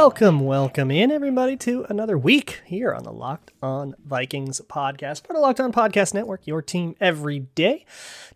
Welcome, welcome in everybody to another week here on the Locked On Vikings podcast, part of Locked On Podcast Network, your team every day.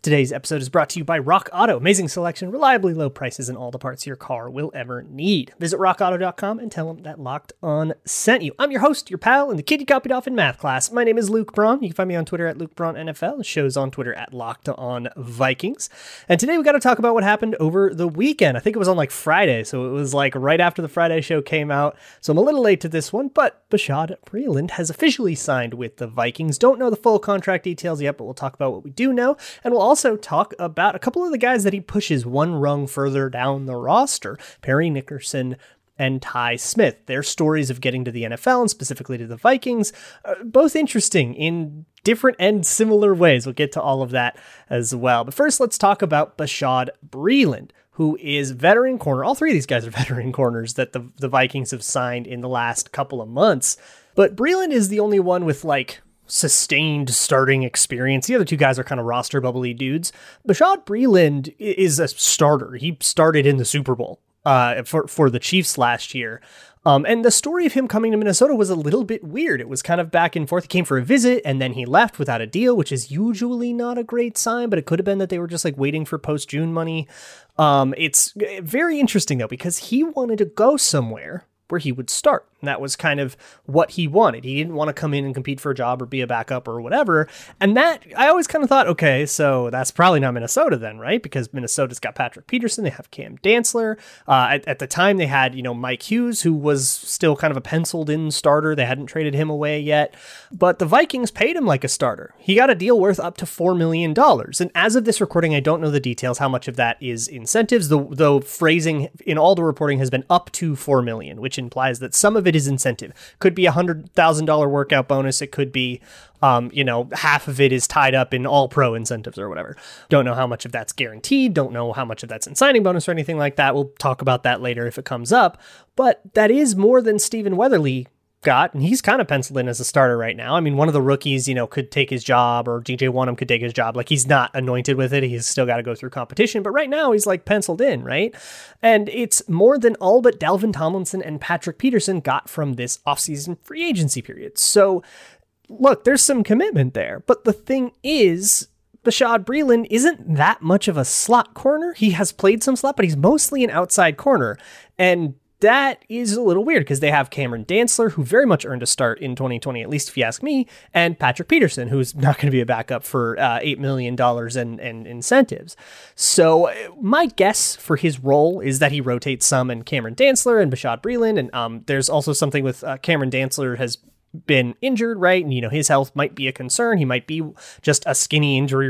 Today's episode is brought to you by Rock Auto. Amazing selection, reliably low prices, and all the parts your car will ever need. Visit rockauto.com and tell them that Locked On sent you. I'm your host, your pal, and the kid you copied off in math class. My name is Luke Braun. You can find me on Twitter at Luke Braun NFL. Show's on Twitter at Locked On Vikings. And today we got to talk about what happened over the weekend. I think it was on like Friday, so it was like right after the Friday show came out. So I'm a little late to this one, but Bashaud Breeland has officially signed with the Vikings. Don't know the full contract details yet, but we'll talk about what we do know. And we'll also talk about a couple of the guys that he pushes one rung further down the roster Parry Nickerson and Tye Smith. Their stories of getting to the NFL and specifically to the Vikings, uh, both interesting in different and similar ways. We'll get to all of that as well. But first, let's talk about Bashaud Breeland who is veteran corner. All three of these guys are veteran corners that the, the Vikings have signed in the last couple of months. But Breeland is the only one with like sustained starting experience. The other two guys are kind of roster bubbly dudes. Bashaud Breeland is a starter. He started in the Super Bowl uh, for for the Chiefs last year. Um, and the story of him coming to Minnesota was a little bit weird. It was kind of back and forth. He came for a visit and then he left without a deal, which is usually not a great sign, but it could have been that they were just like waiting for post June money. Um, it's very interesting though, because he wanted to go somewhere where he would start. And that was kind of what he wanted. He didn't want to come in and compete for a job or be a backup or whatever. And that, I always kind of thought, okay, so that's probably not Minnesota then, right? Because Minnesota's got Patrick Peterson, they have Cam Dantzler. Uh, at, at, the time, they had, you know, Mike Hughes, who was still kind of a penciled in starter. They hadn't traded him away yet. But the Vikings paid him like a starter. He got a deal worth up to $4 million. And as of this recording, I don't know the details, how much of that is incentives, though, though phrasing in all the reporting has been up to 4 million, which implies that some of it is incentive. Could be a hundred thousand dollar workout bonus. It could be, um, you know, half of it is tied up in all pro incentives or whatever. Don't know how much of that's guaranteed. Don't know how much of that's in signing bonus or anything like that. We'll talk about that later if it comes up. But that is more than Stephen Weatherly got, and he's kind of penciled in as a starter right now. I mean, one of the rookies, you know, could take his job, or DJ Wonnum could take his job. Like he's not anointed with it. He's still got to go through competition, but right now he's like penciled in, right? And it's more than all but Dalvin Tomlinson and Patrick Peterson got from this offseason free agency period. So look, there's some commitment there. But the thing is, Bashaud Breeland isn't that much of a slot corner. He has played some slot, but he's mostly an outside corner. And that is a little weird because they have Cameron Dantzler, who very much earned a start in 2020, at least if you ask me, and Patrick Peterson, who's not going to be a backup for uh, $8 million in, in incentives. So, my guess for his role is that he rotates some and Cameron Dantzler and Bashaud Breeland. And um, there's also something with uh, Cameron Dantzler has been injured, right? And you know his health might be a concern. He might be just a skinny injury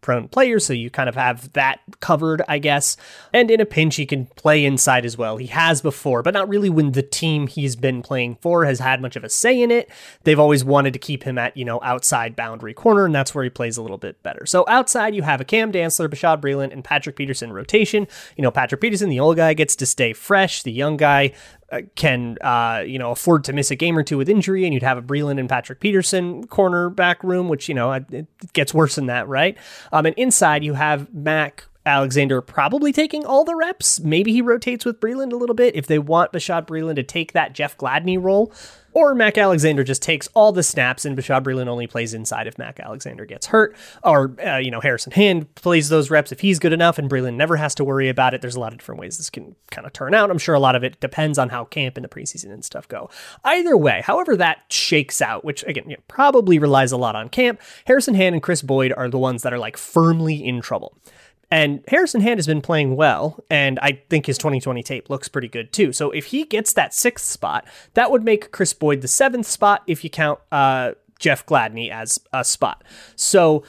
prone, player, so you kind of have that covered, I guess. And in a pinch, he can play inside as well. He has before, but not really when the team he's been playing for has had much of a say in it. They've always wanted to keep him at you know outside boundary corner, and that's where he plays a little bit better. So outside, you have a Cam Dantzler, Bashaud Breeland, and Patrick Peterson rotation. You know Patrick Peterson, the old guy, gets to stay fresh. The young guy uh, can uh, you know afford to miss a game or two with injury, and you'd have a Breeland and Patrick Peterson cornerback room, which you know it gets worse than that, right? Um, and inside you have Mac Alexander probably taking all the reps. Maybe he rotates with Breeland a little bit if they want Bashaud Breeland to take that Jeff Gladney role. Or Mac Alexander just takes all the snaps and Bashaud Breeland only plays inside if Mac Alexander gets hurt. Or, uh, you know, Harrison Hand plays those reps if he's good enough and Breeland never has to worry about it. There's a lot of different ways this can kind of turn out. I'm sure a lot of it depends on how camp and the preseason and stuff go. Either way, however that shakes out, which again, you know, probably relies a lot on camp, Harrison Hand and Kris Boyd are the ones that are like firmly in trouble. And Harrison Hand has been playing well, and I think his 2020 tape looks pretty good too. So if he gets that sixth spot, that would make Kris Boyd the seventh spot if you count uh, Jeff Gladney as a spot. So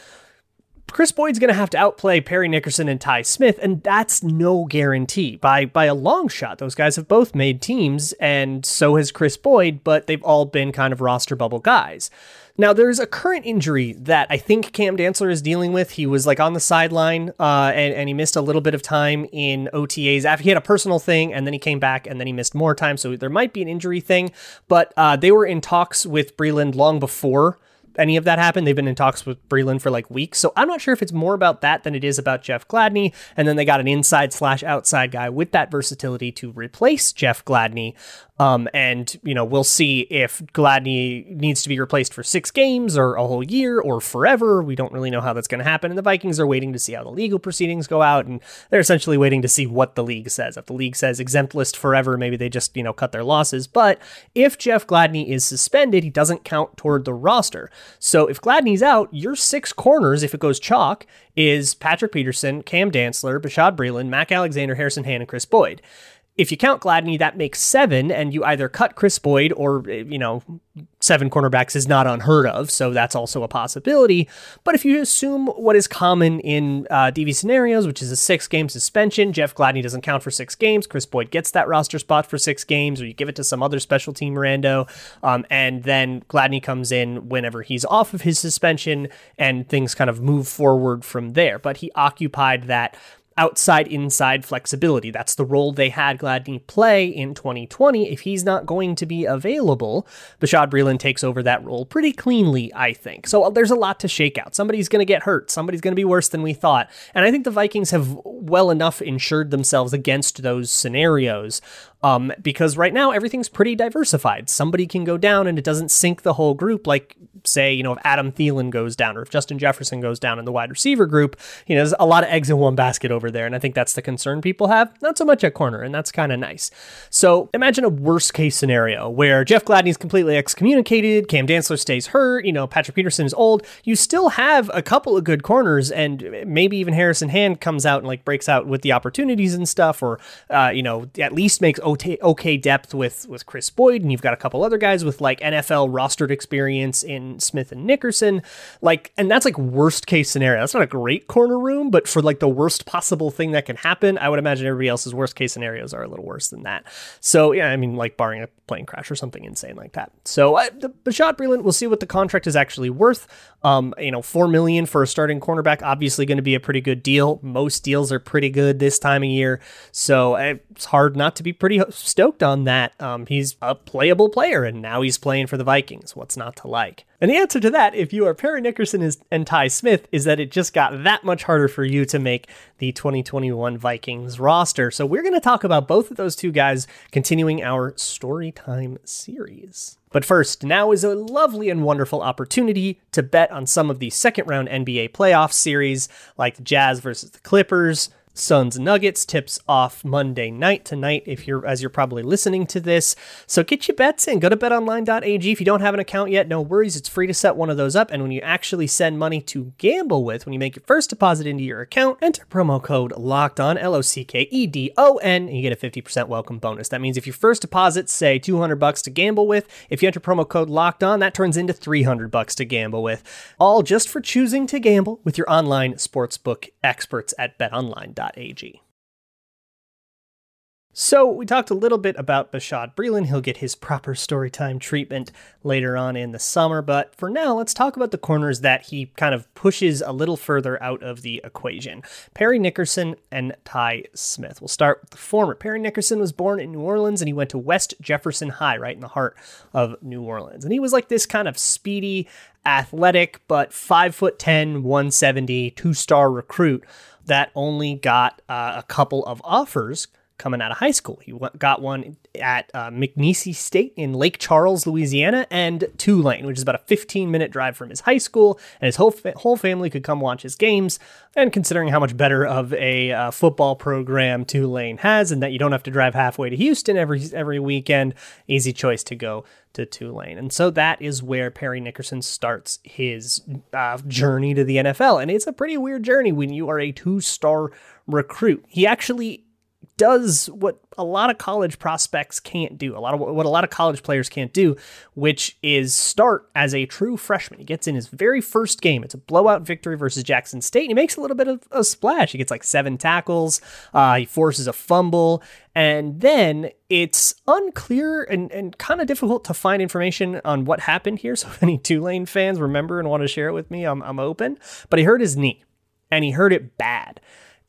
Kris Boyd's going to have to outplay Parry Nickerson and Tye Smith, and that's no guarantee by by a long shot. Those guys have both made teams, and so has Kris Boyd, but they've all been kind of roster bubble guys. Now, there's a current injury that I think Cam Dantzler is dealing with. He was like on the sideline uh, and, and he missed a little bit of time in OTAs after he had a personal thing and then he came back and then he missed more time. So there might be an injury thing, but uh, they were in talks with Breeland long before any of that happened. They've been in talks with Breeland for like weeks. So I'm not sure if it's more about that than it is about Jeff Gladney. And then they got an inside slash outside guy with that versatility to replace Jeff Gladney. Um, and, you know, we'll see if Gladney needs to be replaced for six games or a whole year or forever. We don't really know how that's going to happen. And the Vikings are waiting to see how the legal proceedings go out. And they're essentially waiting to see what the league says. If the league says exempt list forever, maybe they just, you know, cut their losses. But if Jeff Gladney is suspended, he doesn't count toward the roster. So if Gladney's out, your six corners, if it goes chalk, is Patrick Peterson, Cam Dantzler, Bashaud Breeland, Mac Alexander, Harrison Hand, and Kris Boyd if you count Gladney, that makes seven, and you either cut Kris Boyd or, you know, seven cornerbacks is not unheard of, so that's also a possibility. But if you assume what is common in uh, DV scenarios, which is a six game suspension, Jeff Gladney doesn't count for six games, Kris Boyd gets that roster spot for six games, or you give it to some other special team rando, um, and then Gladney comes in whenever he's off of his suspension, and things kind of move forward from there. But he occupied that outside inside flexibility. That's the role they had Gladney play in 2020. If he's not going to be available, Bashaud Breeland takes over that role pretty cleanly, I think. So uh, there's a lot to shake out. Somebody's going to get hurt. Somebody's going to be worse than we thought. And I think the Vikings have well enough insured themselves against those scenarios um, because right now everything's pretty diversified. Somebody can go down and it doesn't sink the whole group. Like, say, you know, if Adam Thielen goes down or if Justin Jefferson goes down in the wide receiver group, you know, there's a lot of eggs in one basket over there. And I think that's the concern people have. Not so much at corner, and that's kind of nice. So imagine a worst case scenario where Jeff Gladney's completely excommunicated, Cam Dantzler stays hurt, you know, Patrick Peterson is old. You still have a couple of good corners, and maybe even Harrison Hand comes out and like breaks out with the opportunities and stuff, or, uh, you know, at least makes okay depth with with Kris Boyd, and you've got a couple other guys with like NFL rostered experience in Smith and Nickerson, like, and that's like worst case scenario. That's not a great corner room, but for like the worst possible thing that can happen, I would imagine everybody else's worst case scenarios are a little worse than that. So yeah, I mean, like barring a plane crash or something insane like that. So uh, the Bashaud Breeland, we'll see what the contract is actually worth. Um, you know, four million for a starting cornerback, obviously going to be a pretty good deal. Most deals are pretty good this time of year, so uh, it's hard not to be pretty stoked on that. Um, he's a playable player, and now he's playing for the Vikings. What's not to like? And the answer to that, if you are Parry Nickerson and Tye Smith, is that it just got that much harder for you to make the 2021 Vikings roster. So we're going to talk about both of those two guys continuing our story time series. But first, now is a lovely and wonderful opportunity to bet on some of the second round NBA playoff series, like the Jazz versus the Clippers, Suns Nuggets tips off Monday night tonight if you're as you're probably listening to this. So get your bets in. Go to betonline.ag. If you don't have an account yet, no worries. It's free to set one of those up. And when you actually send money to gamble with, when you make your first deposit into your account, enter promo code locked on L O C K E D O N and you get a 50% welcome bonus. That means if your first deposit, say 200 bucks to gamble with, if you enter promo code locked on, that turns into 300 bucks to gamble with. All just for choosing to gamble with your online sportsbook experts at betonline.ag. So, we talked a little bit about Bashaud Breeland. He'll get his proper storytime treatment later on in the summer, but for now, let's talk about the corners that he kind of pushes a little further out of the equation Parry Nickerson and Tye Smith. We'll start with the former. Parry Nickerson was born in New Orleans and he went to West Jefferson High, right in the heart of New Orleans. And he was like this kind of speedy, athletic, but 5 foot 10, 170, two star recruit that only got uh, a couple of offers coming out of high school. He got one at uh, McNeese State in Lake Charles, Louisiana, and Tulane, which is about a 15 minute drive from his high school. And his whole fa- whole family could come watch his games. And considering how much better of a uh, football program Tulane has, and that you don't have to drive halfway to Houston every every weekend, easy choice to go to Tulane. And so that is where Parry Nickerson starts his uh, journey to the NFL. And it's a pretty weird journey when you are a two star recruit. He actually does what a lot of college prospects can't do, a lot of what a lot of college players can't do, which is start as a true freshman. He gets in his very first game. It's a blowout victory versus Jackson State. he makes a little bit of a splash. He gets like seven tackles. Uh, he forces a fumble. And then it's unclear and, and kind of difficult to find information on what happened here. So if any Tulane fans remember and want to share it with me, I'm, I'm open. But he hurt his knee and he hurt it bad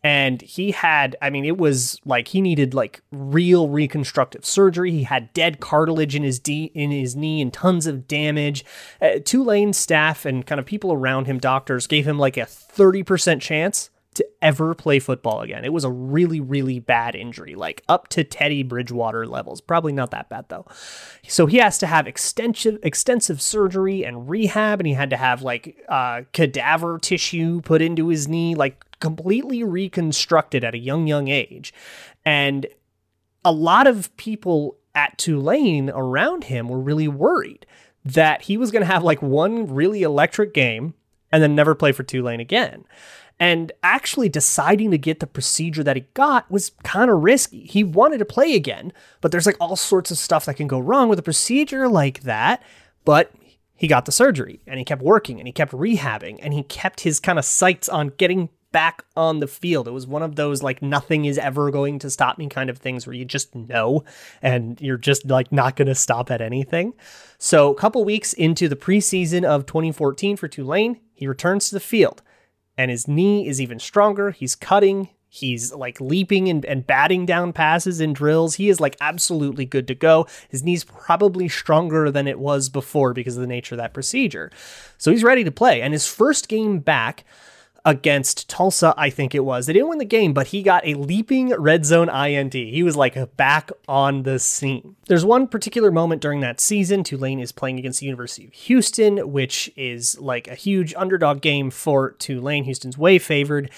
and he had i mean it was like he needed like real reconstructive surgery he had dead cartilage in his d in his knee and tons of damage uh, tulane staff and kind of people around him doctors gave him like a 30% chance to ever play football again. It was a really, really bad injury, like up to Teddy Bridgewater levels. Probably not that bad though. So he has to have extensive, extensive surgery and rehab, and he had to have like uh, cadaver tissue put into his knee, like completely reconstructed at a young, young age. And a lot of people at Tulane around him were really worried that he was going to have like one really electric game and then never play for Tulane again. And actually deciding to get the procedure that he got was kind of risky. He wanted to play again, but there's like all sorts of stuff that can go wrong with a procedure like that. But he got the surgery and he kept working and he kept rehabbing and he kept his kind of sights on getting back on the field. It was one of those like nothing is ever going to stop me kind of things where you just know and you're just like not going to stop at anything. So, a couple weeks into the preseason of 2014 for Tulane, he returns to the field and his knee is even stronger. He's cutting, He's like leaping and, and batting down passes in drills. He is like absolutely good to go. His knee's probably stronger than it was before because of the nature of that procedure. So he's ready to play. And his first game back, against Tulsa, I think it was. They didn't win the game, but he got a leaping red zone INT. He was like back on the scene. There's one particular moment during that season. Tulane is playing against the University of Houston, which is like a huge underdog game for Tulane. Houston's way favored,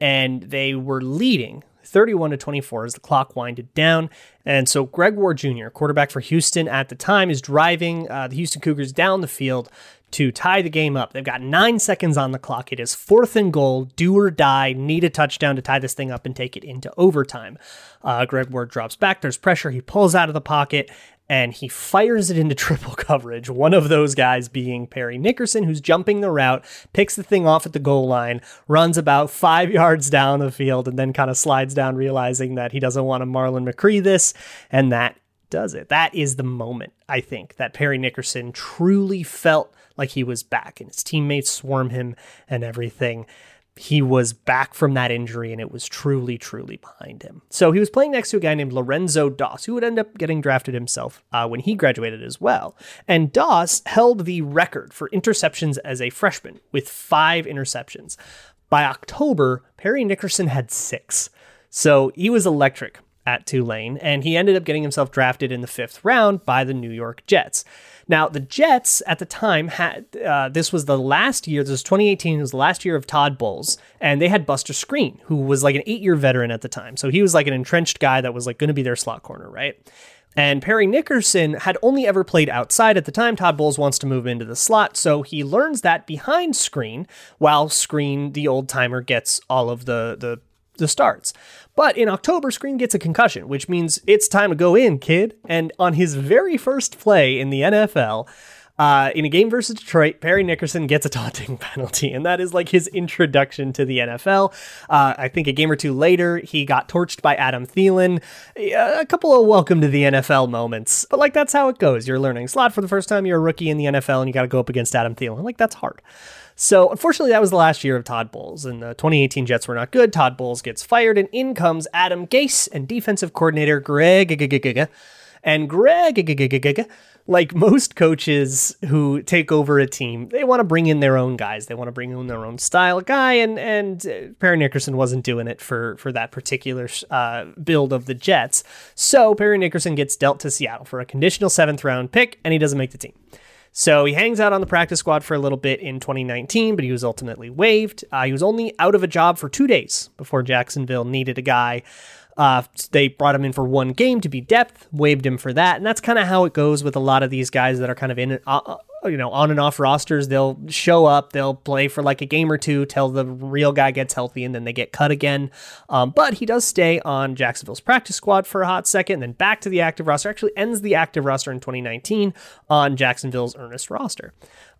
and they were leading 31 to 24 as the clock winded down. And so Greg Ward Jr., quarterback for Houston at the time, is driving uh, the Houston Cougars down the field to tie the game up. They've got nine seconds on the clock. It is fourth and goal, do or die, need a touchdown to tie this thing up and take it into overtime. Uh, Greg Ward drops back. There's pressure. He pulls out of the pocket and he fires it into triple coverage. One of those guys being Parry Nickerson, who's jumping the route, picks the thing off at the goal line, runs about five yards down the field, and then kind of slides down, realizing that he doesn't want to Marlon McCree this, and that does it. That is the moment, I think, that Parry Nickerson truly felt like he was back and his teammates swarm him and everything. He was back from that injury and it was truly, truly behind him. So he was playing next to a guy named Lorenzo Doss, who would end up getting drafted himself uh, when he graduated as well. And Doss held the record for interceptions as a freshman with five interceptions. By October, Parry Nickerson had six. So he was electric at Tulane, and he ended up getting himself drafted in the fifth round by the New York Jets. Now, the Jets at the time had uh, this was the last year. This was 2018. It was the last year of Todd Bowles, and they had Buster Skrine, who was like an eight-year veteran at the time. So he was like an entrenched guy that was like going to be their slot corner, right? And Parry Nickerson had only ever played outside at the time. Todd Bowles wants to move into the slot, so he learns that behind Skrine, while Skrine, the old timer, gets all of the the the starts. But in October, Skrine gets a concussion, which means it's time to go in, kid. And on his very first play in the NFL, uh, in a game versus Detroit, Parry Nickerson gets a taunting penalty, and that is like his introduction to the NFL. Uh, I think a game or two later, he got torched by Adam Thielen. A couple of welcome to the NFL moments, but like that's how it goes. You're learning slot for the first time. You're a rookie in the NFL, and you got to go up against Adam Thielen. Like that's hard. So, unfortunately, that was the last year of Todd Bowles, and the 2018 Jets were not good. Todd Bowles gets fired, and in comes Adam Gase and defensive coordinator Greg. And Greg, like most coaches who take over a team, they want to bring in their own guys. They want to bring in their own style guy, and and uh, Parry Nickerson wasn't doing it for for that particular uh, build of the Jets. So Parry Nickerson gets dealt to Seattle for a conditional seventh round pick, and he doesn't make the team. So he hangs out on the practice squad for a little bit in 2019, but he was ultimately waived. Uh, he was only out of a job for two days before Jacksonville needed a guy Uh, they brought him in for one game to be depth, waived him for that, and that's kind of how it goes with a lot of these guys that are kind of in uh, uh, you know on and off rosters. They'll show up, they'll play for like a game or two till the real guy gets healthy, and then they get cut again. Um, but he does stay on Jacksonville's practice squad for a hot second, then back to the active roster. Actually, ends the active roster in 2019 on Jacksonville's earnest roster.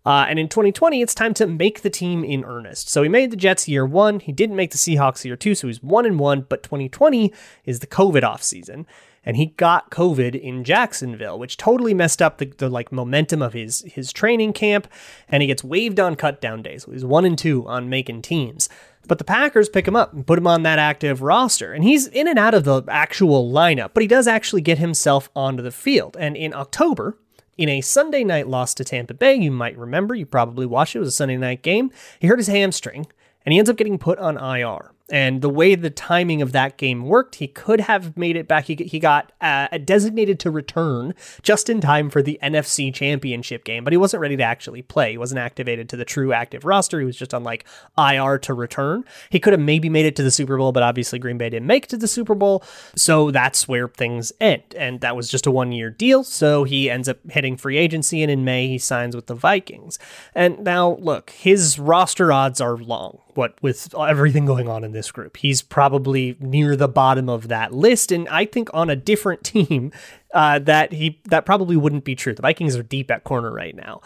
Uh, and in 2020, it's time to make the team in earnest. So he made the Jets year one. He didn't make the Seahawks year two, so he's one and one. But 2020 is the COVID off season, and he got COVID in Jacksonville, which totally messed up the, the like momentum of his his training camp. And he gets waived on cut down days. So he's one and two on making teams. But the Packers pick him up and put him on that active roster. And he's in and out of the actual lineup, but he does actually get himself onto the field. And in October, in a Sunday night loss to Tampa Bay. You might remember, you probably watched it, it was a Sunday night game. He hurt his hamstring and he ends up getting put on IR. And the way the timing of that game worked, he could have made it back. He, he got uh, designated to return just in time for the NFC Championship game, but he wasn't ready to actually play. He wasn't activated to the true active roster. He was just on like IR to return. He could have maybe made it to the Super Bowl, but obviously Green Bay didn't make it to the Super Bowl. So that's where things end. And that was just a one year deal. So he ends up hitting free agency, and in May, he signs with the Vikings. And now, look, his roster odds are long what with everything going on in this group. He's probably near the bottom of that list, and I think on a different team uh, that he that probably wouldn't be true. The Vikings are deep at corner right now.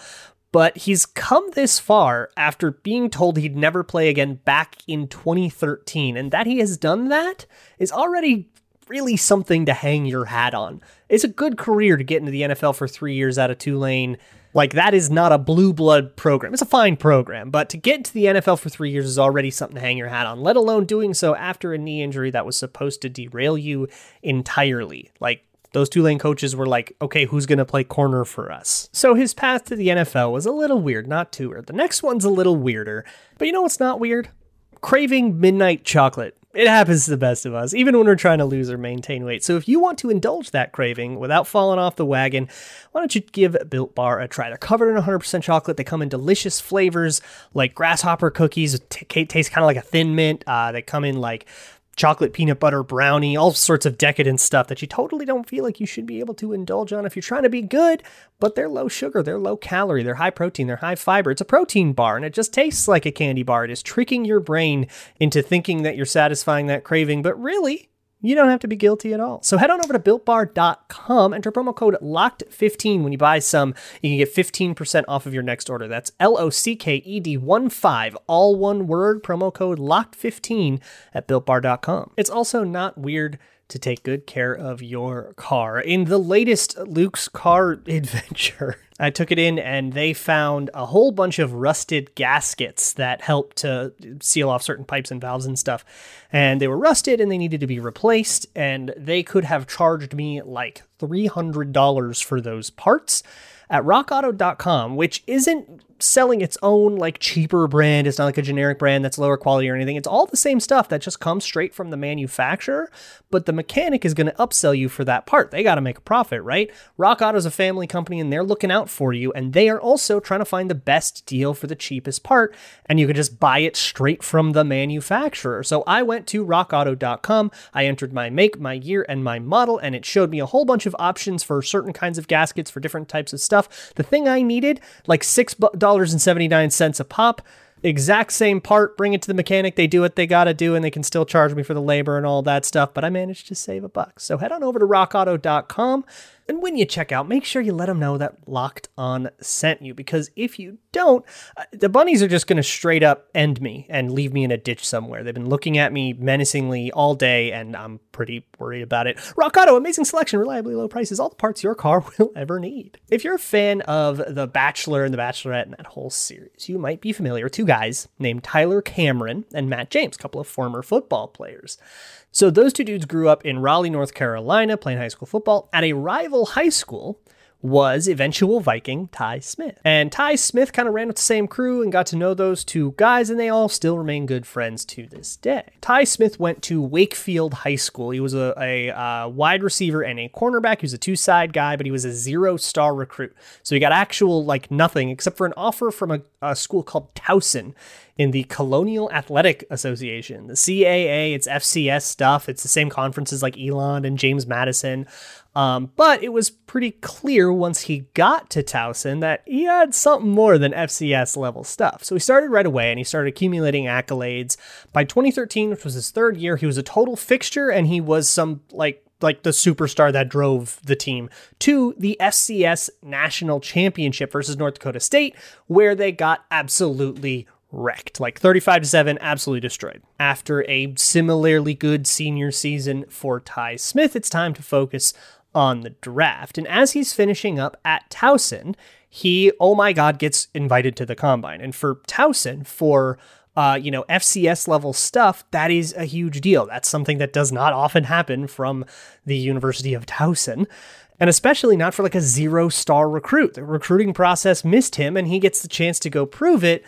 But he's come this far after being told he'd never play again back in 2013. And that he has done that is already really something to hang your hat on. It's a good career to get into the NFL for three years out of Tulane like that is not a blue blood program. It's a fine program, but to get to the NFL for three years is already something to hang your hat on, let alone doing so after a knee injury that was supposed to derail you entirely. Like those Tulane coaches were like, okay, who's going to play corner for us? So his path to the NFL was a little weird, not too weird. The next one's a little weirder, but you know what's not weird? Craving midnight chocolate it happens to the best of us, even when we're trying to lose or maintain weight. So if you want to indulge that craving without falling off the wagon, why don't you give Built Bar a try? They're covered in 100% chocolate. They come in delicious flavors like grasshopper cookies, t- taste kind of like a thin mint. Uh, they come in like chocolate peanut butter brownie, all sorts of decadent stuff that you totally don't feel like you should be able to indulge on if you're trying to be good, but they're low sugar, they're low calorie, they're high protein, they're high fiber. It's a protein bar and it just tastes like a candy bar. It is tricking your brain into thinking that you're satisfying that craving, but really, you don't have to be guilty at all. So head on over to builtbar.com, enter promo code LOCKED15 when you buy some. You can get 15% off of your next order. That's L O C K E D 1 5, all one word, promo code LOCKED15 at builtbar.com. It's also not weird to take good care of your car. In the latest Luke's car adventure, I took it in and they found a whole bunch of rusted gaskets that help to seal off certain pipes and valves and stuff. And they were rusted and they needed to be replaced. And they could have charged me like $300 for those parts at rockauto.com, which isn't selling its own like cheaper brand. It's not like a generic brand that's lower quality or anything. It's all the same stuff that just comes straight from the manufacturer, but the mechanic is going to upsell you for that part. They got to make a profit, right? Rock Auto is a family company and they're looking out for you and they are also trying to find the best deal for the cheapest part and you can just buy it straight from the manufacturer. So I went to rockauto.com, I entered my make, my year and my model and it showed me a whole bunch of options for certain kinds of gaskets for different types of stuff. The thing I needed, like $6 $2.79 a pop. Exact same part, bring it to the mechanic. They do what they got to do and they can still charge me for the labor and all that stuff, but I managed to save a buck. So head on over to rockauto.com and when you check out, make sure you let them know that Locked On sent you because if you don't, uh, the bunnies are just going to straight up end me and leave me in a ditch somewhere. They've been looking at me menacingly all day and I'm pretty worried about it. Rock Auto, amazing selection, reliably low prices, all the parts your car will ever need. If you're a fan of The Bachelor and The Bachelorette and that whole series, you might be familiar with two guys named Tyler Cameron and Matt James, a couple of former football players. So those two dudes grew up in Raleigh, North Carolina, playing high school football at a rival high school was eventual Viking Tye Smith. And Tye Smith kind of ran with the same crew and got to know those two guys, and they all still remain good friends to this day. Tye Smith went to Wakefield High School. He was a, a uh, wide receiver and a cornerback. He was a two side guy, but he was a zero star recruit. So he got actual, like, nothing except for an offer from a, a school called Towson in the Colonial Athletic Association, the CAA. It's FCS stuff. It's the same conferences like Elon and James Madison. Um, but it was pretty clear once he got to Towson that he had something more than FCS level stuff. So he started right away and he started accumulating accolades. By 2013, which was his third year, he was a total fixture and he was some like like the superstar that drove the team to the FCS national championship versus North Dakota State, where they got absolutely wrecked. Like 35 to 7, absolutely destroyed. After a similarly good senior season for Tye Smith, it's time to focus on the draft. And as he's finishing up at Towson, he, oh my God, gets invited to the combine. And for Towson, for uh, you know, FCS level stuff, that is a huge deal. That's something that does not often happen from the University of Towson. And especially not for like a zero star recruit. The recruiting process missed him and he gets the chance to go prove it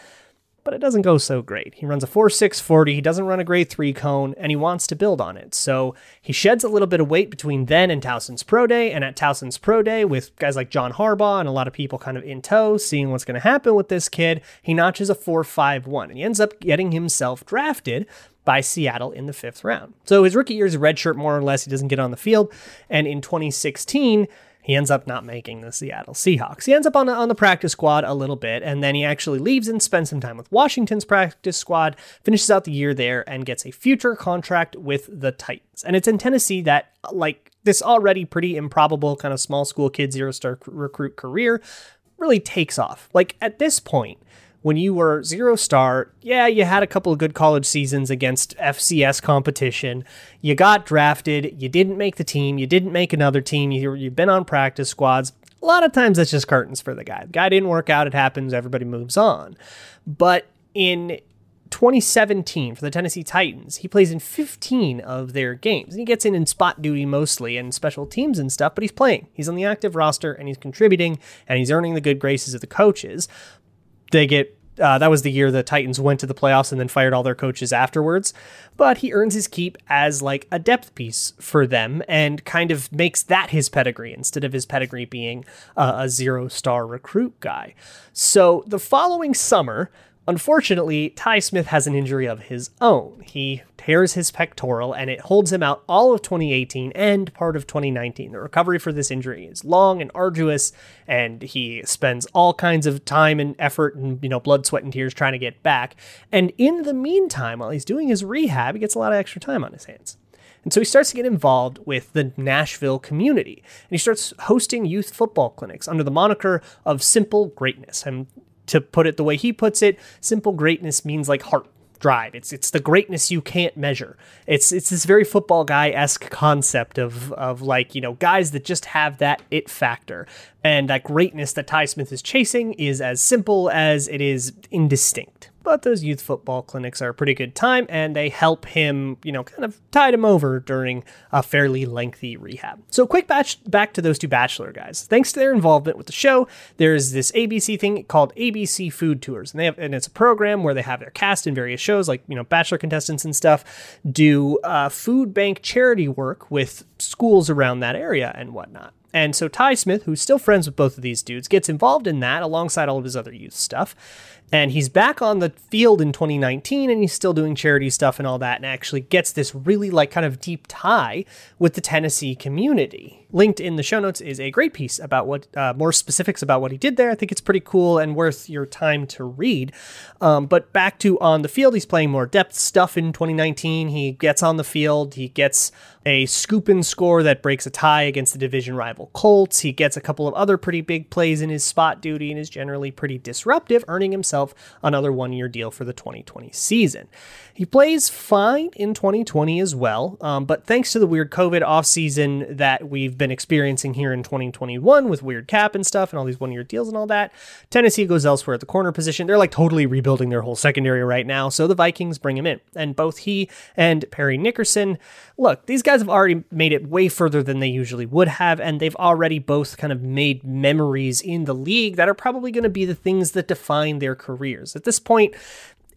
but it doesn't go so great. He runs a 4.640, he doesn't run a grade 3 cone, and he wants to build on it. So he sheds a little bit of weight between then and Towson's Pro Day, and at Towson's Pro Day, with guys like John Harbaugh and a lot of people kind of in tow, seeing what's going to happen with this kid, he notches a 4.51, and he ends up getting himself drafted by Seattle in the fifth round. So his rookie year is a redshirt, more or less. He doesn't get on the field. And in 2016, he ends up not making the Seattle Seahawks. He ends up on, on the practice squad a little bit, and then he actually leaves and spends some time with Washington's practice squad, finishes out the year there, and gets a future contract with the Titans. And it's in Tennessee that, like, this already pretty improbable kind of small school kid zero star recruit career really takes off. Like, at this point, when you were zero star, yeah, you had a couple of good college seasons against FCS competition. You got drafted, you didn't make the team, you didn't make another team, you, you've been on practice squads. A lot of times that's just curtains for the guy. The guy didn't work out, it happens, everybody moves on. But in 2017 for the Tennessee Titans. He plays in 15 of their games. And he gets in in spot duty mostly and special teams and stuff, but he's playing. He's on the active roster and he's contributing and he's earning the good graces of the coaches they get uh, that was the year the Titans went to the playoffs and then fired all their coaches afterwards. But he earns his keep as like a depth piece for them and kind of makes that his pedigree instead of his pedigree being uh, a zero star recruit guy. So the following summer, Unfortunately, Tye Smith has an injury of his own. He tears his pectoral and it holds him out all of 2018 and part of 2019. The recovery for this injury is long and arduous and he spends all kinds of time and effort and you know blood, sweat and tears trying to get back. And in the meantime, while he's doing his rehab, he gets a lot of extra time on his hands. And so he starts to get involved with the Nashville community. And he starts hosting youth football clinics under the moniker of Simple Greatness. And to put it the way he puts it, simple greatness means like heart drive. It's it's the greatness you can't measure. It's it's this very football guy esque concept of of like you know guys that just have that it factor, and that greatness that Tye Smith is chasing is as simple as it is indistinct but those youth football clinics are a pretty good time and they help him, you know, kind of tide him over during a fairly lengthy rehab. So, quick batch back to those two Bachelor guys. Thanks to their involvement with the show, there's this ABC thing called ABC Food Tours, and they have, and it's a program where they have their cast in various shows, like you know, Bachelor contestants and stuff, do uh, food bank charity work with schools around that area and whatnot. And so Tye Smith, who's still friends with both of these dudes, gets involved in that alongside all of his other youth stuff. And he's back on the field in 2019 and he's still doing charity stuff and all that and actually gets this really like kind of deep tie with the Tennessee community. Linked in the show notes is a great piece about what uh, more specifics about what he did there. I think it's pretty cool and worth your time to read. Um, but back to on the field, he's playing more depth stuff in 2019. He gets on the field, he gets a scoop and score that breaks a tie against the division rival Colts. He gets a couple of other pretty big plays in his spot duty and is generally pretty disruptive, earning himself another one year deal for the 2020 season. He plays fine in 2020 as well, um, but thanks to the weird COVID offseason that we've been experiencing here in 2021 with weird cap and stuff and all these one year deals and all that, Tennessee goes elsewhere at the corner position. They're like totally rebuilding their whole secondary right now, so the Vikings bring him in. And both he and Parry Nickerson, look, these guys have already made it way further than they usually would have, and they've already both kind of made memories in the league that are probably going to be the things that define their careers. At this point,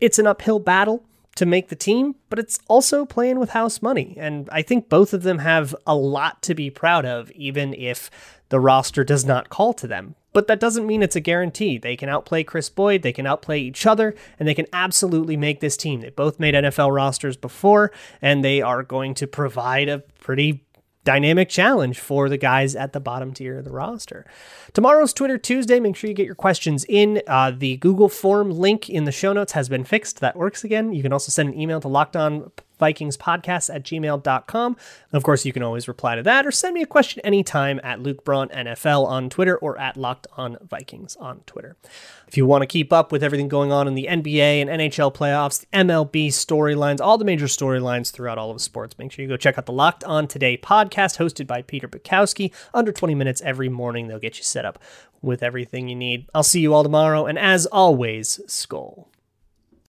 it's an uphill battle to make the team, but it's also playing with house money. And I think both of them have a lot to be proud of, even if the roster does not call to them. But that doesn't mean it's a guarantee. They can outplay Kris Boyd, they can outplay each other, and they can absolutely make this team. They both made NFL rosters before, and they are going to provide a pretty dynamic challenge for the guys at the bottom tier of the roster. Tomorrow's Twitter Tuesday. Make sure you get your questions in. Uh, the Google form link in the show notes has been fixed. That works again. You can also send an email to lockedon Vikings podcast at gmail.com. Of course, you can always reply to that or send me a question anytime at Luke Braun NFL on Twitter or at Locked On Vikings on Twitter. If you want to keep up with everything going on in the NBA and NHL playoffs, MLB storylines, all the major storylines throughout all of sports, make sure you go check out the Locked On Today podcast hosted by Peter Bukowski. Under 20 minutes every morning, they'll get you set up with everything you need. I'll see you all tomorrow, and as always, Skol.